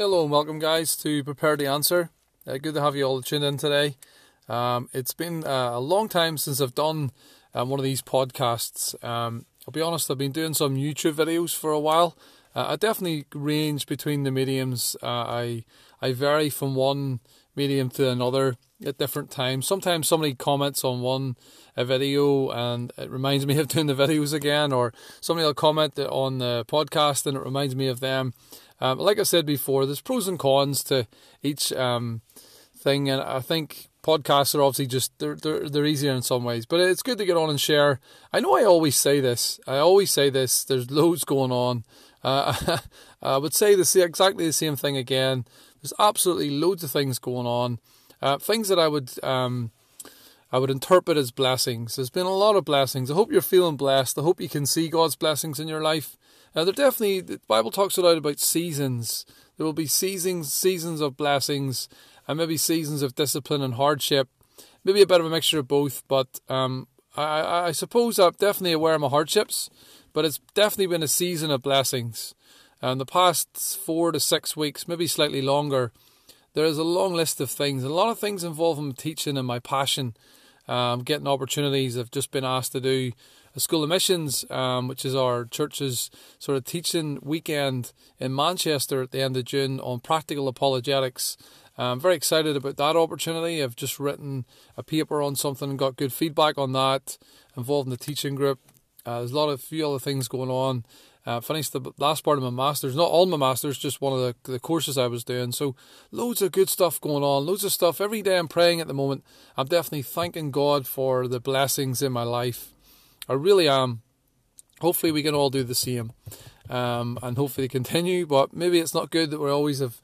Hello and welcome, guys, to Prepare to Answer. Uh, good to have you all tuned in today. Um, it's been uh, a long time since I've done um, one of these podcasts. Um, I'll be honest, I've been doing some YouTube videos for a while. Uh, I definitely range between the mediums. Uh, I I vary from one medium to another at different times. Sometimes somebody comments on one a video and it reminds me of doing the videos again, or somebody will comment on the podcast and it reminds me of them. Um, like I said before, there's pros and cons to each um, thing, and I think podcasts are obviously just they're, they're they're easier in some ways. But it's good to get on and share. I know I always say this. I always say this. There's loads going on. Uh, I would say the exactly the same thing again. There's absolutely loads of things going on. Uh, things that I would um, I would interpret as blessings. There's been a lot of blessings. I hope you're feeling blessed. I hope you can see God's blessings in your life. Uh, there definitely the Bible talks a lot about seasons. There will be seasons seasons of blessings and maybe seasons of discipline and hardship. Maybe a bit of a mixture of both. But um, I, I suppose I'm definitely aware of my hardships. But it's definitely been a season of blessings. And the past four to six weeks, maybe slightly longer, there is a long list of things. A lot of things involving teaching and my passion. Um, getting opportunities. I've just been asked to do a School of Missions, um, which is our church's sort of teaching weekend in Manchester at the end of June on practical apologetics. I'm very excited about that opportunity. I've just written a paper on something and got good feedback on that, involved in the teaching group. Uh, there's a lot of few other things going on. Uh, finished the last part of my masters, not all my masters, just one of the, the courses I was doing. So loads of good stuff going on, loads of stuff every day. I'm praying at the moment. I'm definitely thanking God for the blessings in my life. I really am. Hopefully, we can all do the same, um, and hopefully continue. But maybe it's not good that we always have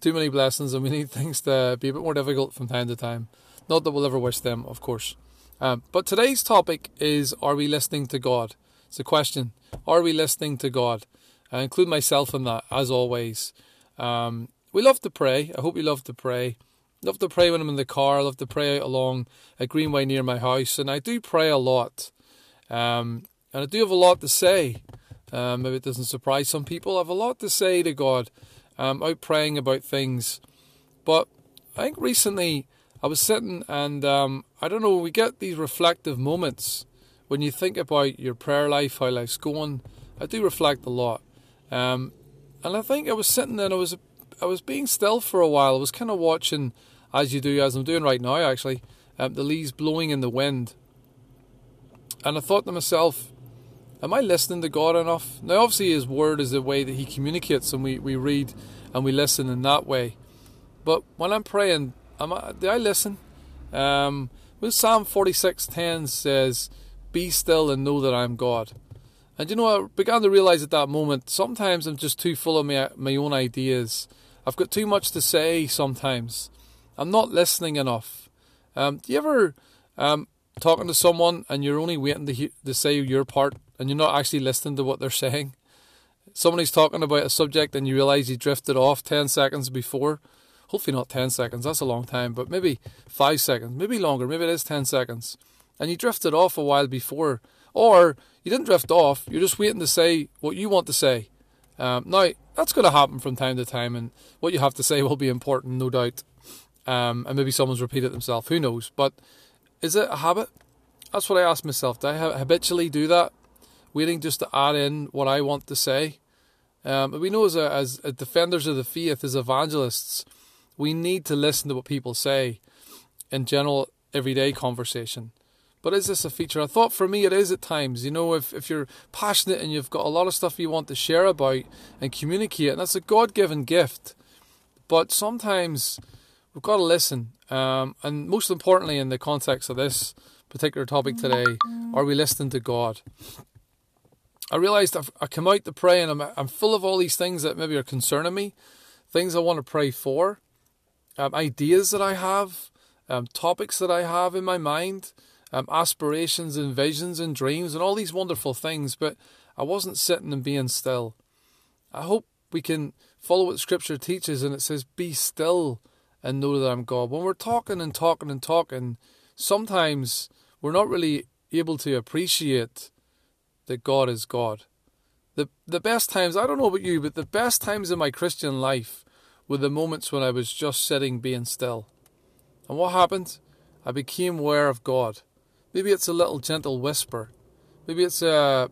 too many blessings, and we need things to be a bit more difficult from time to time. Not that we'll ever wish them, of course. Um, but today's topic is: Are we listening to God? It's a question. Are we listening to God? I include myself in that, as always. Um, we love to pray. I hope you love to pray. Love to pray when I'm in the car. I love to pray out along a greenway near my house, and I do pray a lot. Um, and I do have a lot to say. Um, maybe it doesn't surprise some people. I have a lot to say to God. Um, out praying about things, but I think recently I was sitting and um, I don't know. We get these reflective moments when you think about your prayer life, how life's going, I do reflect a lot. Um, and I think I was sitting there and I was I was being still for a while. I was kind of watching, as you do, as I'm doing right now, actually, um, the leaves blowing in the wind. And I thought to myself, am I listening to God enough? Now, obviously, His Word is the way that He communicates, and we, we read and we listen in that way. But when I'm praying, am I, do I listen? Um, well, Psalm 46:10 says, be still and know that I'm God. And you know, I began to realize at that moment, sometimes I'm just too full of my, my own ideas. I've got too much to say sometimes. I'm not listening enough. Um, do you ever um, talking to someone and you're only waiting to, he- to say your part and you're not actually listening to what they're saying? Somebody's talking about a subject and you realize you drifted off 10 seconds before. Hopefully not 10 seconds, that's a long time, but maybe 5 seconds, maybe longer, maybe it is 10 seconds and you drifted off a while before, or you didn't drift off, you're just waiting to say what you want to say. Um, now, that's going to happen from time to time, and what you have to say will be important, no doubt. Um, and maybe someone's repeated themselves, who knows? But is it a habit? That's what I ask myself. Do I habitually do that? Waiting just to add in what I want to say? Um, we know as, a, as a defenders of the faith, as evangelists, we need to listen to what people say in general everyday conversation. But is this a feature? I thought for me it is at times. You know, if, if you're passionate and you've got a lot of stuff you want to share about and communicate, and that's a God given gift. But sometimes we've got to listen. Um, and most importantly, in the context of this particular topic today, are we listening to God? I realized I've, I come out to pray and I'm, I'm full of all these things that maybe are concerning me, things I want to pray for, um, ideas that I have, um, topics that I have in my mind um, aspirations and visions and dreams and all these wonderful things, but I wasn't sitting and being still. I hope we can follow what Scripture teaches, and it says, Be still and know that I'm God. When we're talking and talking and talking, sometimes we're not really able to appreciate that God is God. The, the best times, I don't know about you, but the best times in my Christian life were the moments when I was just sitting being still. And what happened? I became aware of God. Maybe it's a little gentle whisper. Maybe it's a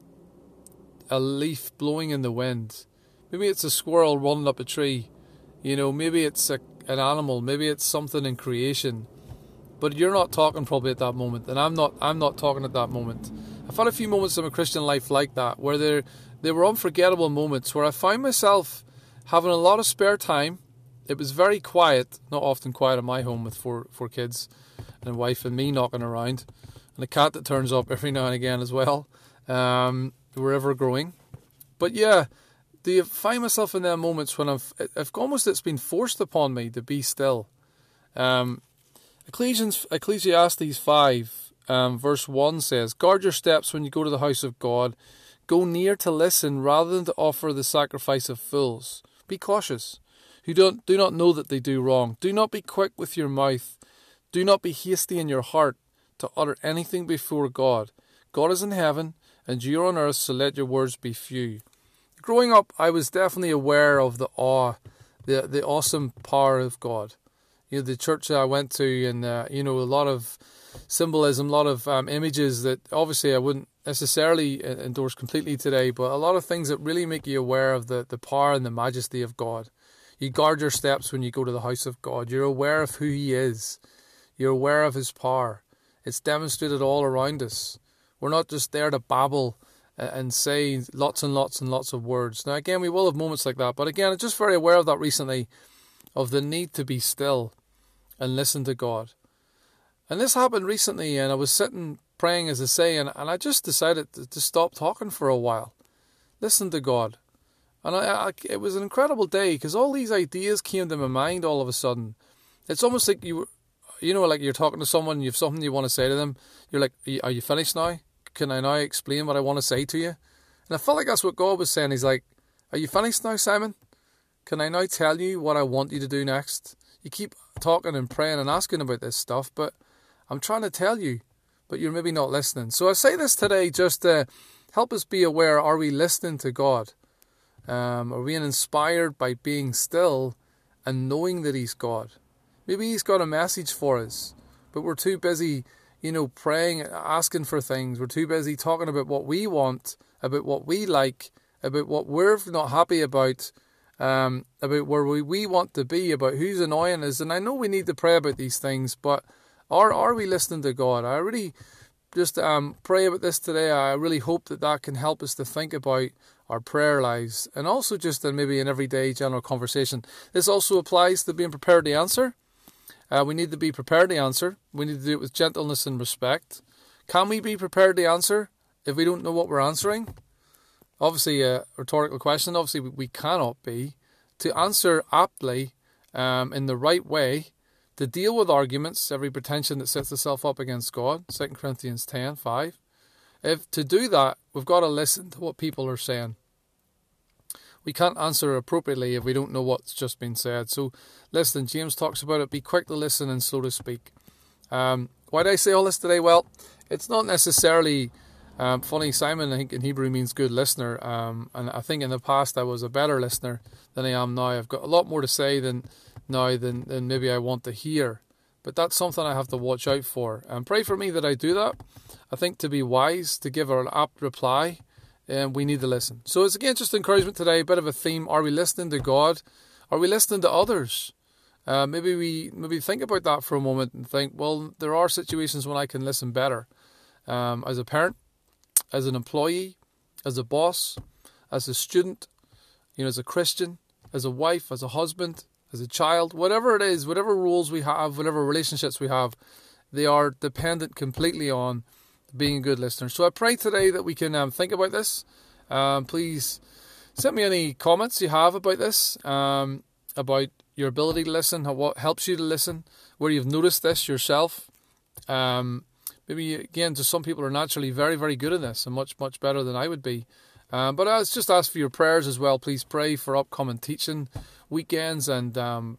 a leaf blowing in the wind. Maybe it's a squirrel running up a tree. You know, maybe it's a, an animal. Maybe it's something in creation. But you're not talking probably at that moment, and I'm not. I'm not talking at that moment. I've had a few moments in my Christian life like that, where there there were unforgettable moments where I found myself having a lot of spare time it was very quiet, not often quiet in my home with four four kids and a wife and me knocking around, and a cat that turns up every now and again as well. Um, we're ever growing, but yeah, do you find myself in there moments when I've I've almost it's been forced upon me to be still. Um, Ecclesiastes Ecclesiastes five um, verse one says, "Guard your steps when you go to the house of God. Go near to listen rather than to offer the sacrifice of fools. Be cautious." Who don't, do not know that they do wrong. Do not be quick with your mouth. Do not be hasty in your heart to utter anything before God. God is in heaven, and you are on earth, so let your words be few. Growing up, I was definitely aware of the awe, the the awesome power of God. You know, the church I went to, and uh, you know, a lot of symbolism, a lot of um, images that obviously I wouldn't necessarily endorse completely today, but a lot of things that really make you aware of the, the power and the majesty of God. You guard your steps when you go to the house of God. You're aware of who He is. You're aware of His power. It's demonstrated all around us. We're not just there to babble uh, and say lots and lots and lots of words. Now, again, we will have moments like that, but again, I'm just very aware of that recently, of the need to be still and listen to God. And this happened recently, and I was sitting praying, as I say, and, and I just decided to, to stop talking for a while. Listen to God. And I, I, it was an incredible day because all these ideas came to my mind all of a sudden. It's almost like you, you know, like you're talking to someone, you have something you want to say to them. You're like, "Are you finished now? Can I now explain what I want to say to you?" And I felt like that's what God was saying. He's like, "Are you finished now, Simon? Can I now tell you what I want you to do next? You keep talking and praying and asking about this stuff, but I'm trying to tell you, but you're maybe not listening." So I say this today just to help us be aware: Are we listening to God? Um, are we inspired by being still and knowing that He's God? Maybe He's got a message for us, but we're too busy, you know, praying, asking for things. We're too busy talking about what we want, about what we like, about what we're not happy about, um, about where we, we want to be, about who's annoying us. And I know we need to pray about these things, but are are we listening to God? I really just um, pray about this today. I really hope that that can help us to think about our prayer lives and also just in maybe an everyday general conversation. This also applies to being prepared to answer. Uh, we need to be prepared to answer. We need to do it with gentleness and respect. Can we be prepared to answer if we don't know what we're answering? Obviously, a rhetorical question. Obviously, we cannot be. To answer aptly um, in the right way, to deal with arguments, every pretension that sets itself up against God, 2 Corinthians 10 5. If to do that, we've got to listen to what people are saying. We can't answer appropriately if we don't know what's just been said. So, listen, James talks about it be quick to listen and slow to speak. Um, why did I say all this today? Well, it's not necessarily um, funny. Simon, I think in Hebrew means good listener. Um, and I think in the past I was a better listener than I am now. I've got a lot more to say than now than, than maybe I want to hear. But that's something I have to watch out for. And pray for me that I do that. I think to be wise, to give her an apt reply, um, we need to listen. So it's again just encouragement today, a bit of a theme. Are we listening to God? Are we listening to others? Uh, maybe we maybe think about that for a moment and think, well, there are situations when I can listen better. Um, as a parent, as an employee, as a boss, as a student, you know, as a Christian, as a wife, as a husband, as a child, whatever it is, whatever rules we have, whatever relationships we have, they are dependent completely on being a good listener. So I pray today that we can um, think about this. Um, please send me any comments you have about this, um, about your ability to listen, what helps you to listen, where you've noticed this yourself. Um, maybe again, to some people are naturally very, very good at this and much, much better than I would be. Um, but I just ask for your prayers as well. Please pray for upcoming teaching weekends and um,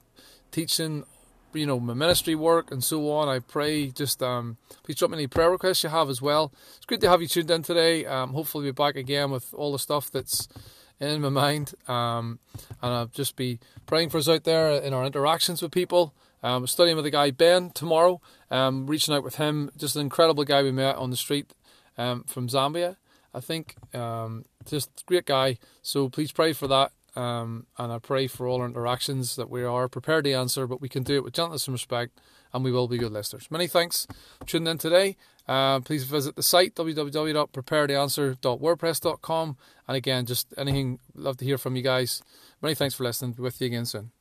teaching, you know, my ministry work and so on. I pray just um, please drop me any prayer requests you have as well. It's great to have you tuned in today. Um, hopefully, be back again with all the stuff that's in my mind, um, and I'll just be praying for us out there in our interactions with people. Um, studying with a guy Ben tomorrow, um, reaching out with him. Just an incredible guy we met on the street um, from Zambia, I think. Um, just great guy. So please pray for that. Um, and I pray for all our interactions that we are prepared to answer, but we can do it with gentleness and respect, and we will be good listeners. Many thanks for tuning in today. Uh, please visit the site www.preparetoanswer.wordpress.com. And again, just anything, love to hear from you guys. Many thanks for listening. Be with you again soon.